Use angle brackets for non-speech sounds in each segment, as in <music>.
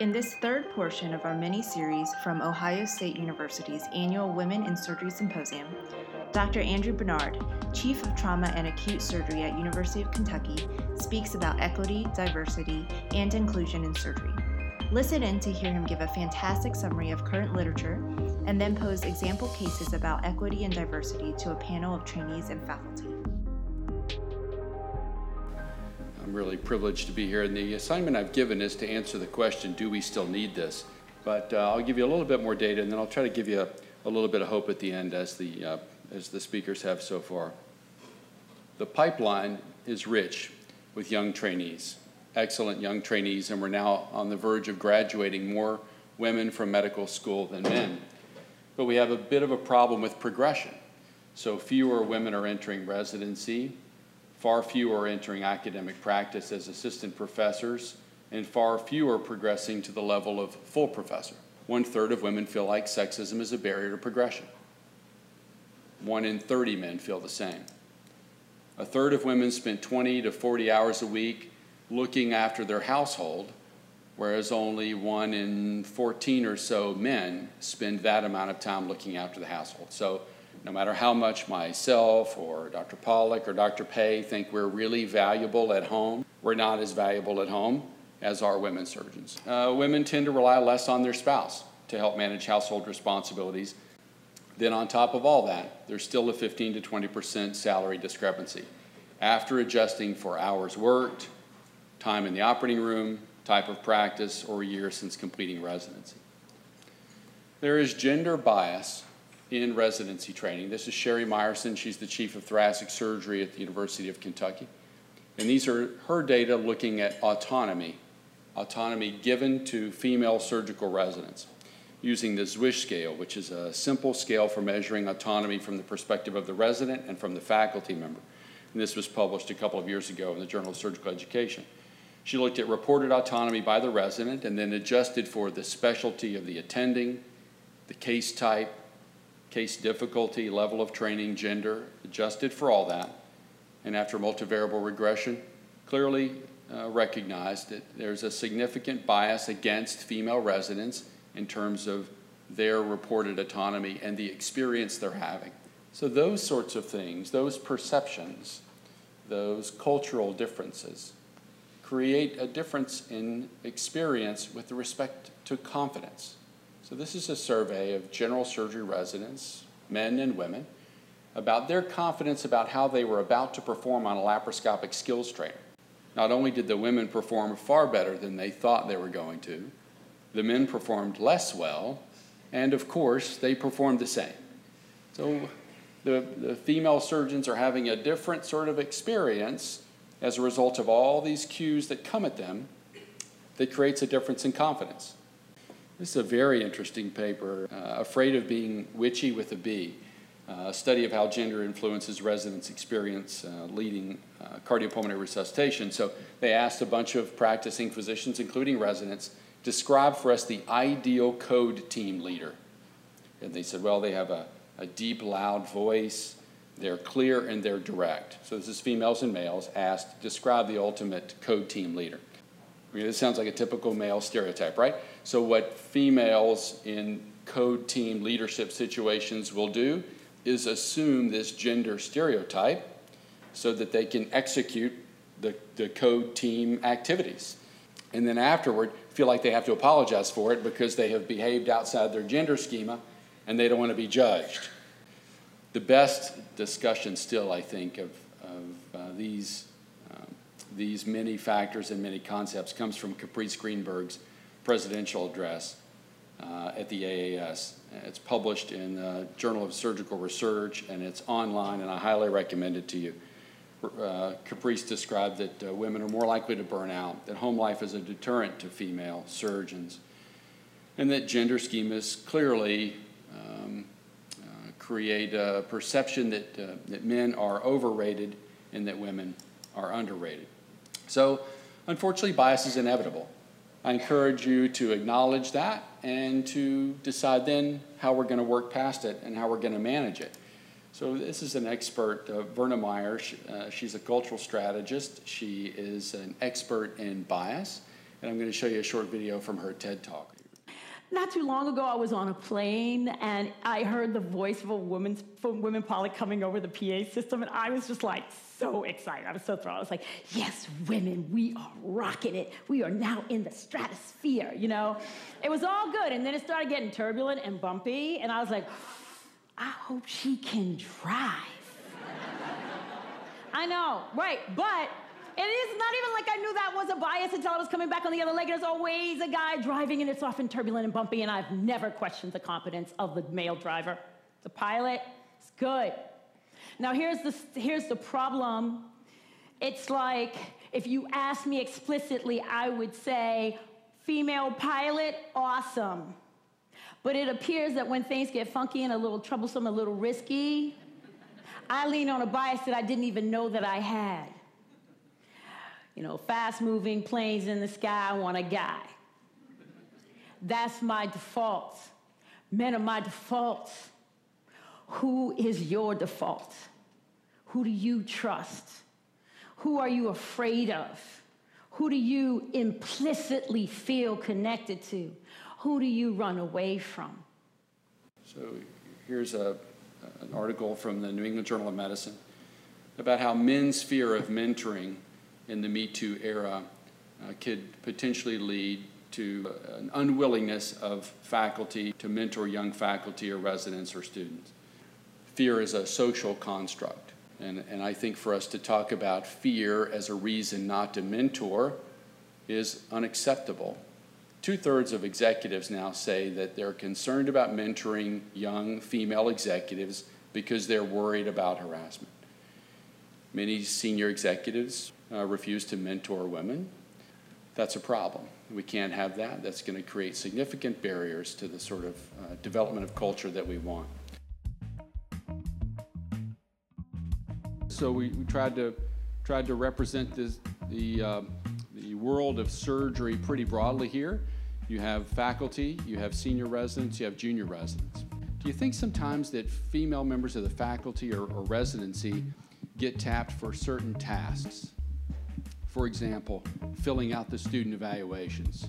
In this third portion of our mini series from Ohio State University's annual Women in Surgery Symposium, Dr. Andrew Bernard, Chief of Trauma and Acute Surgery at University of Kentucky, speaks about equity, diversity, and inclusion in surgery. Listen in to hear him give a fantastic summary of current literature and then pose example cases about equity and diversity to a panel of trainees and faculty. I'm really privileged to be here, and the assignment I've given is to answer the question, do we still need this? But uh, I'll give you a little bit more data, and then I'll try to give you a, a little bit of hope at the end, as the, uh, as the speakers have so far. The pipeline is rich with young trainees, excellent young trainees, and we're now on the verge of graduating more women from medical school than men. But we have a bit of a problem with progression. So fewer women are entering residency, Far fewer are entering academic practice as assistant professors, and far fewer progressing to the level of full professor. One third of women feel like sexism is a barrier to progression. One in 30 men feel the same. A third of women spend 20 to 40 hours a week looking after their household, whereas only one in 14 or so men spend that amount of time looking after the household. So no matter how much myself or Dr. Pawlik or Dr. Pay think we're really valuable at home, we're not as valuable at home as are women surgeons. Uh, women tend to rely less on their spouse to help manage household responsibilities. Then, on top of all that, there's still a 15 to 20% salary discrepancy. After adjusting for hours worked, time in the operating room, type of practice, or years since completing residency. There is gender bias in residency training. This is Shari Meyerson. She's the chief of thoracic surgery at the University of Kentucky. And these are her data looking at autonomy, autonomy given to female surgical residents using the Zwisch scale, which is a simple scale for measuring autonomy from the perspective of the resident and from the faculty member. And this was published a couple of years ago in the Journal of Surgical Education. She looked at reported autonomy by the resident and then adjusted for the specialty of the attending, the case type, case difficulty, level of training, gender, adjusted for all that, and after multivariable regression, clearly uh, recognized that there's a significant bias against female residents in terms of their reported autonomy and the experience they're having. So, those sorts of things, those perceptions, those cultural differences, create a difference in experience with respect to confidence. So, this is a survey of general surgery residents, men and women, about their confidence about how they were about to perform on a laparoscopic skills trainer. Not only did the women perform far better than they thought they were going to, the men performed less well, and of course, they performed the same. So, the, the female surgeons are having a different sort of experience as a result of all these cues that come at them that creates a difference in confidence. This is a very interesting paper, uh, Afraid of Being Witchy with a B, uh, a study of how gender influences residents' experience uh, leading uh, cardiopulmonary resuscitation. So they asked a bunch of practicing physicians, including residents, describe for us the ideal code team leader. And they said, well, they have a, a deep, loud voice, they're clear, and they're direct. So this is females and males asked, describe the ultimate code team leader. I mean, this sounds like a typical male stereotype, right? So, what females in code team leadership situations will do is assume this gender stereotype so that they can execute the, the code team activities. And then afterward, feel like they have to apologize for it because they have behaved outside their gender schema and they don't want to be judged. The best discussion, still, I think, of, of uh, these these many factors and many concepts comes from Caprice Greenberg's presidential address uh, at the AAS. It's published in the Journal of Surgical Research and it's online, and I highly recommend it to you. Uh, Caprice described that uh, women are more likely to burn out, that home life is a deterrent to female surgeons, and that gender schemas clearly um, uh, create a perception that, uh, that men are overrated and that women are underrated. So, unfortunately, bias is inevitable. I encourage you to acknowledge that and to decide then how we're going to work past it and how we're going to manage it. So, this is an expert, uh, Verna Myers. She, uh, she's a cultural strategist. She is an expert in bias. and I'm going to show you a short video from her TED Talk. Not too long ago, I was on a plane and I heard the voice of a woman from Women Pilot coming over the PA system, and I was just like so excited. I was so thrilled. I was like, yes, women, we are rocking it. We are now in the stratosphere, you know? It was all good, and then it started getting turbulent and bumpy, and I was like, I hope she can drive. <laughs> I know, right, but it is not even like I knew that was a bias until I was coming back on the other leg. And there's always a guy driving, and it's often turbulent and bumpy, and I've never questioned the competence of the male driver. The pilot is good. Now, here's the, here's the problem. It's like if you ask me explicitly, I would say, female pilot, awesome. But it appears that when things get funky and a little troublesome, a little risky, I lean on a bias that I didn't even know that I had. You know, fast moving planes in the sky, I want a guy. That's my default. Men are my default. Who is your default? Who do you trust? Who are you afraid of? Who do you implicitly feel connected to? Who do you run away from? So here's a, an article from the New England Journal of Medicine about how men's fear of mentoring in the Me Too era uh, could potentially lead to an unwillingness of faculty to mentor young faculty or residents or students. Fear is a social construct. And, and I think for us to talk about fear as a reason not to mentor is unacceptable. Two thirds of executives now say that they're concerned about mentoring young female executives because they're worried about harassment. Many senior executives uh, refuse to mentor women. That's a problem. We can't have that. That's going to create significant barriers to the sort of uh, development of culture that we want. So we, we tried to tried to represent this, the uh, the world of surgery pretty broadly here. You have faculty, you have senior residents, you have junior residents. Do you think sometimes that female members of the faculty or, or residency get tapped for certain tasks? For example, filling out the student evaluations,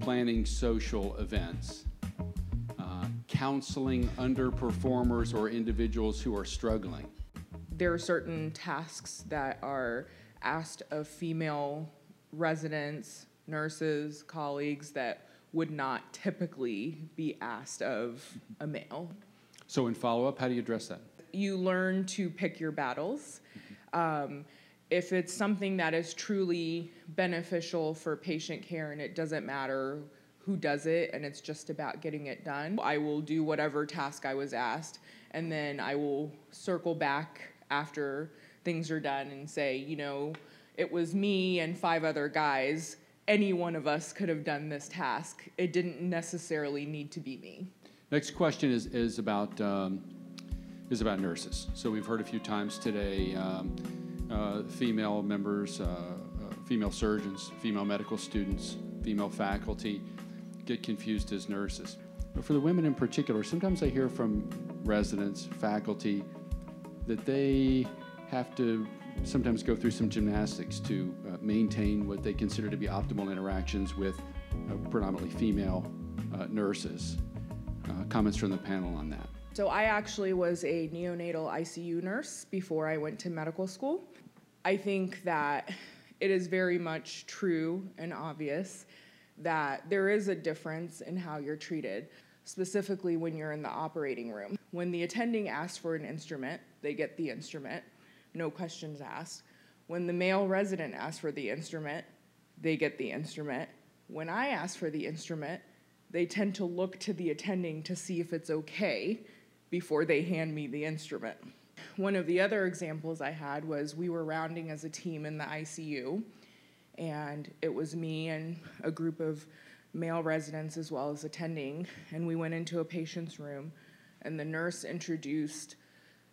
planning social events, uh, counseling underperformers or individuals who are struggling. There are certain tasks that are asked of female residents, nurses, colleagues that would not typically be asked of a male. So, in follow up, how do you address that? You learn to pick your battles. Um, if it's something that is truly beneficial for patient care and it doesn't matter who does it and it's just about getting it done, I will do whatever task I was asked and then I will circle back after things are done and say, you know, it was me and five other guys. Any one of us could have done this task. It didn't necessarily need to be me. Next question is, is about um, is about nurses. So we've heard a few times today um, female members, uh, uh, female surgeons, female medical students, female faculty get confused as nurses. But for the women in particular, sometimes I hear from residents, faculty, that they have to sometimes go through some gymnastics to uh, maintain what they consider to be optimal interactions with uh, predominantly female uh, nurses. Uh, comments from the panel on that. So, I actually was a neonatal ICU nurse before I went to medical school. I think that it is very much true and obvious that there is a difference in how you're treated, specifically when you're in the operating room. When the attending asks for an instrument, they get the instrument no questions asked. When the male resident asks for the instrument, they get the instrument. When I ask for the instrument, they tend to look to the attending to see if it's okay before they hand me the instrument. One of the other examples I had was we were rounding as a team in the ICU, and it was me and a group of male residents as well as attending, and we went into a patient's room, and the nurse introduced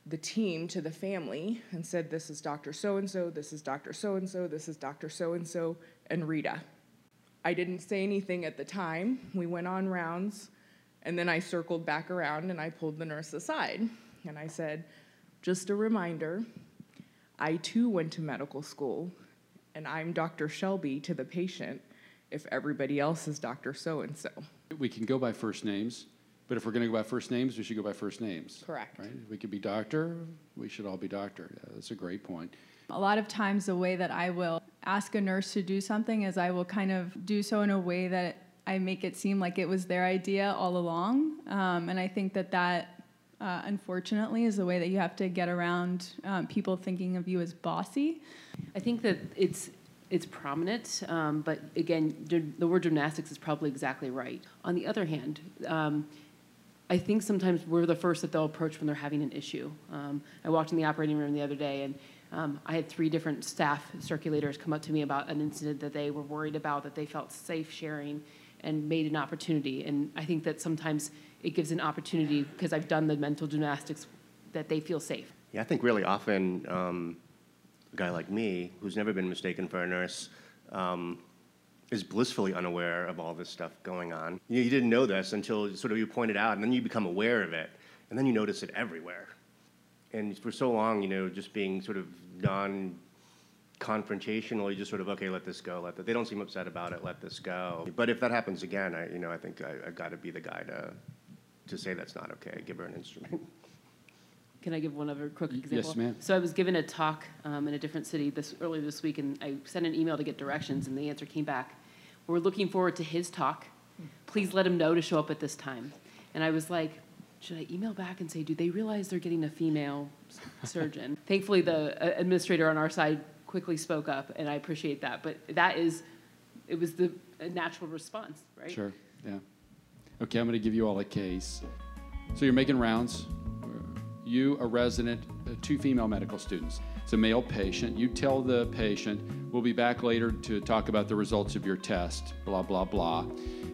the team to the family and said, This is Dr. So and so, this is Dr. So and so, this is Dr. So and so, and Rita. I didn't say anything at the time. We went on rounds, and then I circled back around and I pulled the nurse aside. And I said, Just a reminder, I too went to medical school, and I'm Dr. Shelby to the patient, if everybody else is Dr. So and so. We can go by first names, but if we're going to go by first names, we should go by first names. Correct. Right? We could be doctor, we should all be doctor. Yeah, that's a great point. A lot of times, the way that I will ask a nurse to do something is I will kind of do so in a way that I make it seem like it was their idea all along. Um, and I think that that, uh, unfortunately, is the way that you have to get around um, people thinking of you as bossy. I think that it's it's prominent, um, but again, the word gymnastics is probably exactly right. On the other hand, um, I think sometimes we're the first that they'll approach when they're having an issue. Um, I walked in the operating room the other day and um, I had three different staff circulators come up to me about an incident that they were worried about, that they felt safe sharing, and made an opportunity. And I think that sometimes it gives an opportunity, because I've done the mental gymnastics, that they feel safe. Yeah, I think really often um, a guy like me, who's never been mistaken for a nurse, um, is blissfully unaware of all this stuff going on. You, you didn't know this until sort of you pointed out, and then you become aware of it, and then you notice it everywhere. And for so long, you know, just being sort of non confrontational, you just sort of okay, let this go. Let that. They don't seem upset about it. Let this go. But if that happens again, I, you know, I think I, have got to be the guy to to say that's not okay. Give her an instrument. Can I give one other quick example? Yes, ma'am. So I was given a talk um, in a different city this earlier this week, and I sent an email to get directions, and the answer came back. We're looking forward to his talk. Please let him know to show up at this time. And I was like, should I email back and say, do they realize they're getting a female surgeon? Thankfully, the uh, administrator on our side quickly spoke up, and I appreciate that. But that is, it was the natural response, right? Sure, yeah. Okay, I'm going to give you all a case. So you're making rounds you, a resident, uh, two female medical students. It's a male patient. You tell the patient, we'll be back later to talk about the results of your test, blah, blah, blah.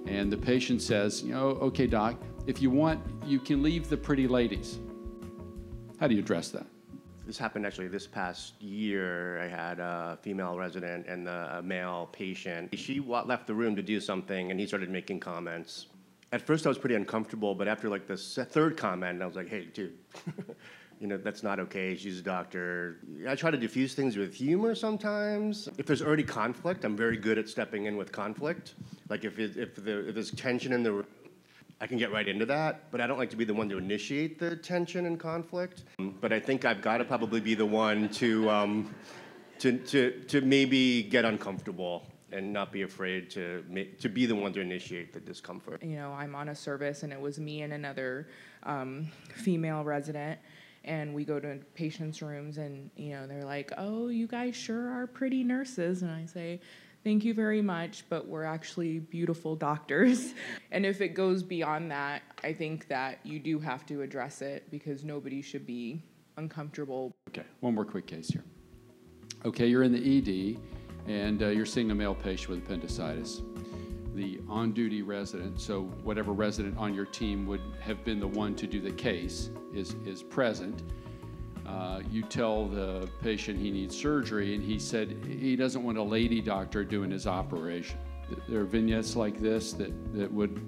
And the patient says, you know, okay, doc, if you want, you can leave the pretty ladies. How do you address that? This happened actually this past year. I had a female resident and a male patient. She left the room to do something, and he started making comments at first I was pretty uncomfortable, but after like the third comment, I was like, hey, dude, <laughs> you know, that's not okay. She's a doctor. I try to diffuse things with humor sometimes. If there's already conflict, I'm very good at stepping in with conflict. Like if, it, if, if there's tension in the room, I can get right into that, but I don't like to be the one to initiate the tension and conflict. But I think I've got to probably be the one to, um, to, to, to maybe get uncomfortable and not be afraid to to be the one to initiate the discomfort. You know, I'm on a service, and it was me and another um, female resident, and we go to patients' rooms, and you know, they're like, "Oh, you guys sure are pretty nurses," and I say. Thank you very much, but we're actually beautiful doctors. <laughs> and if it goes beyond that, I think that you do have to address it because nobody should be uncomfortable. Okay, one more quick case here. Okay, you're in the ED and uh, you're seeing a male patient with appendicitis. The on duty resident, so whatever resident on your team would have been the one to do the case, is, is present. Uh, you tell the patient he needs surgery, and he said he doesn't want a lady doctor doing his operation. There are vignettes like this that, that would,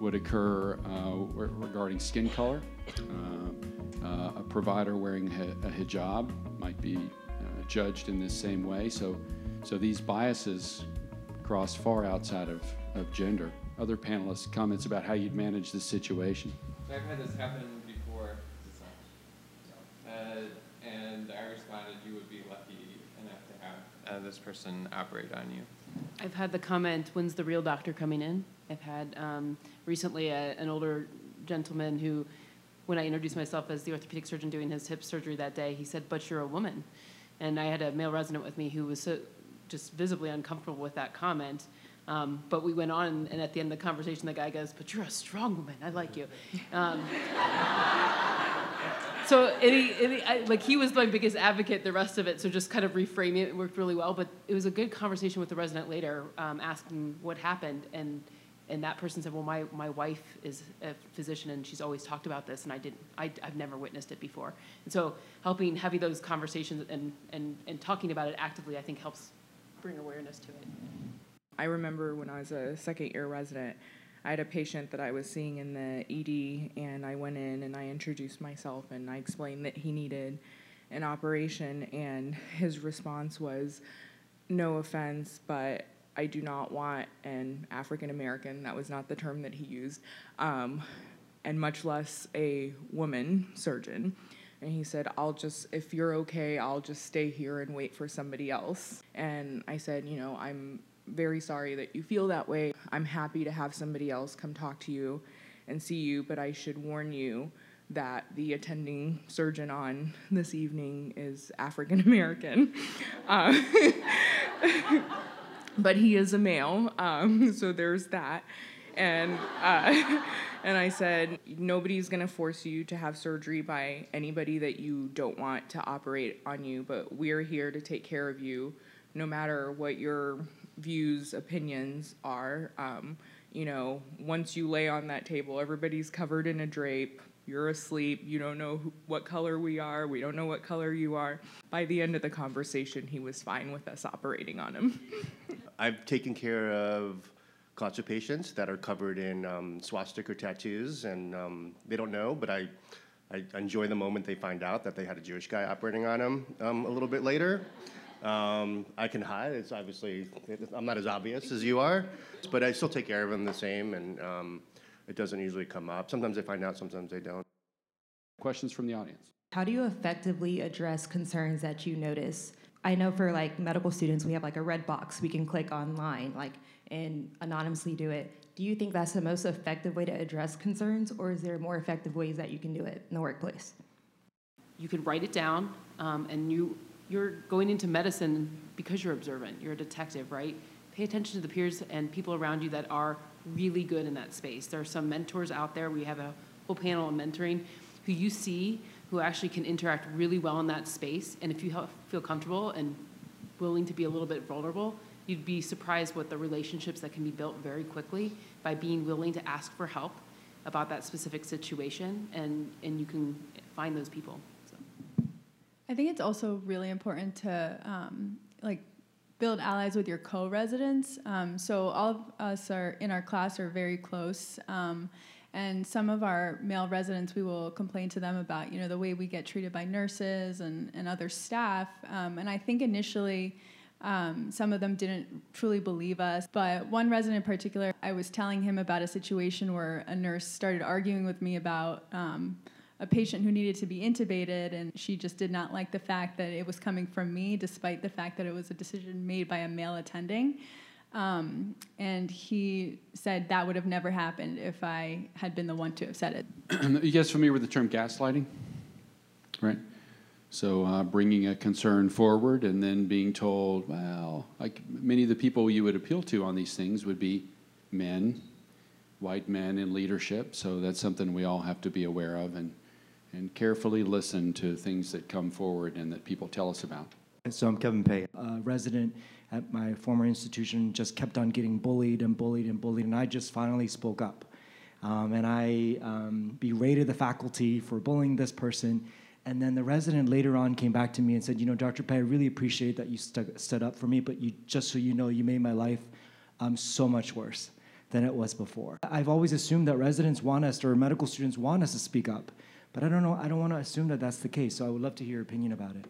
would occur uh, regarding skin color. Uh, uh, a provider wearing a hijab might be uh, judged in this same way. So so these biases cross far outside of, of gender. Other panelists' comments about how you'd manage this situation? I've had this happen before, uh, and I responded, you would be lucky enough to have uh, this person operate on you. I've had the comment, when's the real doctor coming in? I've had um, recently a, an older gentleman who, when I introduced myself as the orthopedic surgeon doing his hip surgery that day, he said, but you're a woman. And I had a male resident with me who was so, just visibly uncomfortable with that comment. Um, but we went on, and at the end of the conversation, the guy goes, "But you're a strong woman. I like you." Um, so, and he, and he, I, like he was my biggest advocate. The rest of it, so just kind of reframing it, worked really well. But it was a good conversation with the resident later, um, asking what happened, and and that person said, "Well, my, my wife is a physician, and she's always talked about this, and I didn't. I, I've never witnessed it before." And so, helping having those conversations and and and talking about it actively, I think helps bring awareness to it. I remember when I was a second year resident, I had a patient that I was seeing in the ED, and I went in and I introduced myself and I explained that he needed an operation, and his response was, No offense, but I do not want an African American, that was not the term that he used, um, and much less a woman surgeon. And he said, I'll just, if you're okay, I'll just stay here and wait for somebody else. And I said, you know, I'm very sorry that you feel that way. I'm happy to have somebody else come talk to you and see you, but I should warn you that the attending surgeon on this evening is African American. Uh, <laughs> <laughs> but he is a male, um, so there's that. And uh, <laughs> and I said, nobody's gonna force you to have surgery by anybody that you don't want to operate on you, but we're here to take care of you, no matter what your views, opinions are. Um, you know, once you lay on that table, everybody's covered in a drape. You're asleep. You don't know who, what color we are. We don't know what color you are. By the end of the conversation, he was fine with us operating on him. <laughs> I've taken care of lots of patients that are covered in um, swastika tattoos, and um, they don't know, but I, I enjoy the moment they find out that they had a Jewish guy operating on them um, a little bit later. Um, I can hide. It's obviously I'm not as obvious as you are, but I still take care of them the same, and um, it doesn't usually come up. Sometimes they find out, sometimes they don't. Questions from the audience? How do you effectively address concerns that you notice? I know for like medical students, we have like a red box we can click online, like and anonymously do it. Do you think that's the most effective way to address concerns, or is there more effective ways that you can do it in the workplace? You can write it down, um, and you you're going into medicine because you're observant. You're a detective, right? Pay attention to the peers and people around you that are really good in that space. There are some mentors out there. We have a whole panel on mentoring who you see who actually can interact really well in that space. And if you feel comfortable and willing to be a little bit vulnerable, you'd be surprised what the relationships that can be built very quickly by being willing to ask for help about that specific situation and, and you can find those people. I think it's also really important to um, like build allies with your co-residents. Um, so all of us are in our class are very close. Um, and some of our male residents, we will complain to them about, you know, the way we get treated by nurses and, and other staff. Um, and I think initially, um, some of them didn't truly believe us. But one resident in particular, I was telling him about a situation where a nurse started arguing with me about um, a patient who needed to be intubated, and she just did not like the fact that it was coming from me, despite the fact that it was a decision made by a male attending. Um, and he said that would have never happened if I had been the one to have said it. <clears throat> you guys familiar with the term gaslighting? Right? So uh, bringing a concern forward and then being told, well, like many of the people you would appeal to on these things would be men, white men in leadership. So that's something we all have to be aware of and, and carefully listen to things that come forward and that people tell us about. So I'm Kevin Pay, a resident at my former institution, just kept on getting bullied and bullied and bullied, and I just finally spoke up. Um, and I um, berated the faculty for bullying this person. And then the resident later on came back to me and said, You know, Dr. Pay, I really appreciate that you stood up for me, but you, just so you know, you made my life um, so much worse than it was before. I've always assumed that residents want us, or medical students want us to speak up. But I don't know, I don't want to assume that that's the case, so I would love to hear your opinion about it.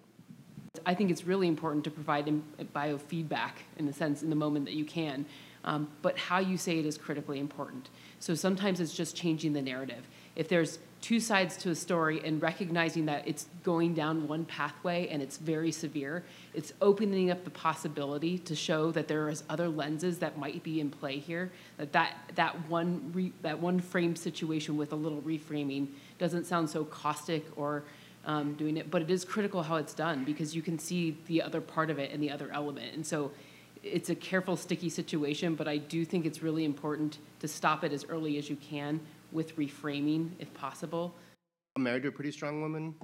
I think it's really important to provide biofeedback in the sense in the moment that you can, um, but how you say it is critically important. So sometimes it's just changing the narrative. If there's two sides to a story and recognizing that it's going down one pathway and it's very severe, it's opening up the possibility to show that there is other lenses that might be in play here. That that, that one re, that one frame situation with a little reframing doesn't sound so caustic or um, doing it, but it is critical how it's done because you can see the other part of it and the other element. And so it's a careful, sticky situation, but I do think it's really important to stop it as early as you can with reframing if possible. I'm married to a pretty strong woman.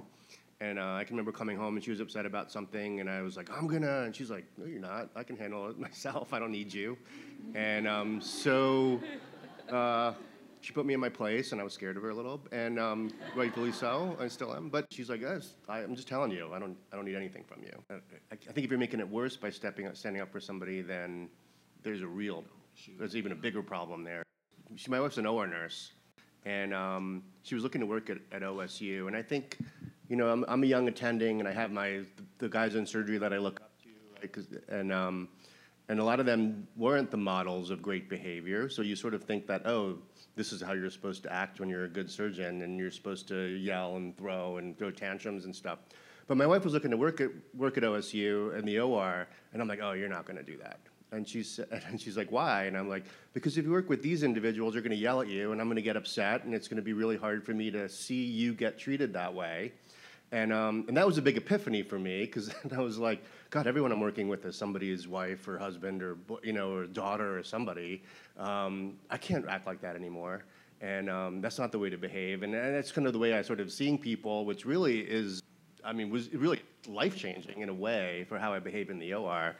And uh, I can remember coming home and she was upset about something, and I was like, I'm gonna. And she's like, No, you're not. I can handle it <laughs> myself. I don't need you. And um, so uh, she put me in my place, and I was scared of her a little, and um, rightfully so. I still am. But she's like, yes, I, am just telling you, I don't, I don't need anything from you. I, I, think if you're making it worse by stepping, standing up for somebody, then there's a real, there's even a bigger problem there. She, my wife's an OR nurse, and um, she was looking to work at, at OSU, and I think, you know, I'm, I'm a young attending, and I have my the guys in surgery that I look up to, and um, And a lot of them weren't the models of great behavior. So you sort of think that, oh, this is how you're supposed to act when you're a good surgeon and you're supposed to yell and throw and throw tantrums and stuff. But my wife was looking to work at, work at OSU in the OR, and I'm like, oh, you're not going to do that. And she's, <laughs> and she's like, why? And I'm like, because if you work with these individuals, they're going to yell at you, and I'm going to get upset, and it's going to be really hard for me to see you get treated that way. And, um, and that was a big epiphany for me because <laughs> I was like, God, everyone I'm working with is somebody's wife or husband or you know or daughter or somebody. Um, I can't act like that anymore, and um, that's not the way to behave. And, and that's kind of the way I sort of seeing people, which really is, I mean, was really life changing in a way for how I behave in the OR.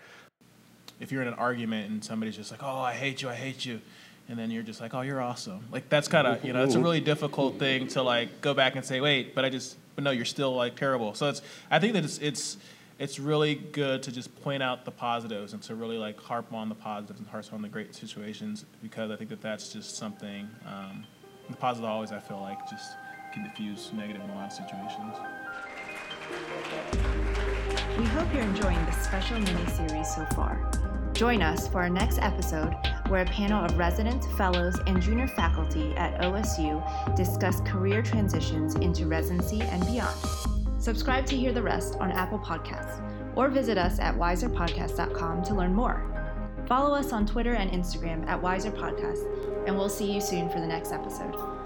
If you're in an argument and somebody's just like, "Oh, I hate you, I hate you," and then you're just like, "Oh, you're awesome," like that's kind of you know, it's a really difficult thing to like go back and say, "Wait, but I just." but no, you're still like terrible. So it's I think that it's it's it's really good to just point out the positives and to really like harp on the positives and harp on the great situations because I think that that's just something. Um, the positive always I feel like just can diffuse negative in a lot of situations. We hope you're enjoying this special mini series so far. Join us for our next episode where a panel of residents, fellows, and junior faculty at OSU discuss career transitions into residency and beyond. Subscribe to hear the rest on Apple Podcasts or visit us at wiserpodcast.com to learn more. Follow us on Twitter and Instagram at Wiser Podcast, and we'll see you soon for the next episode.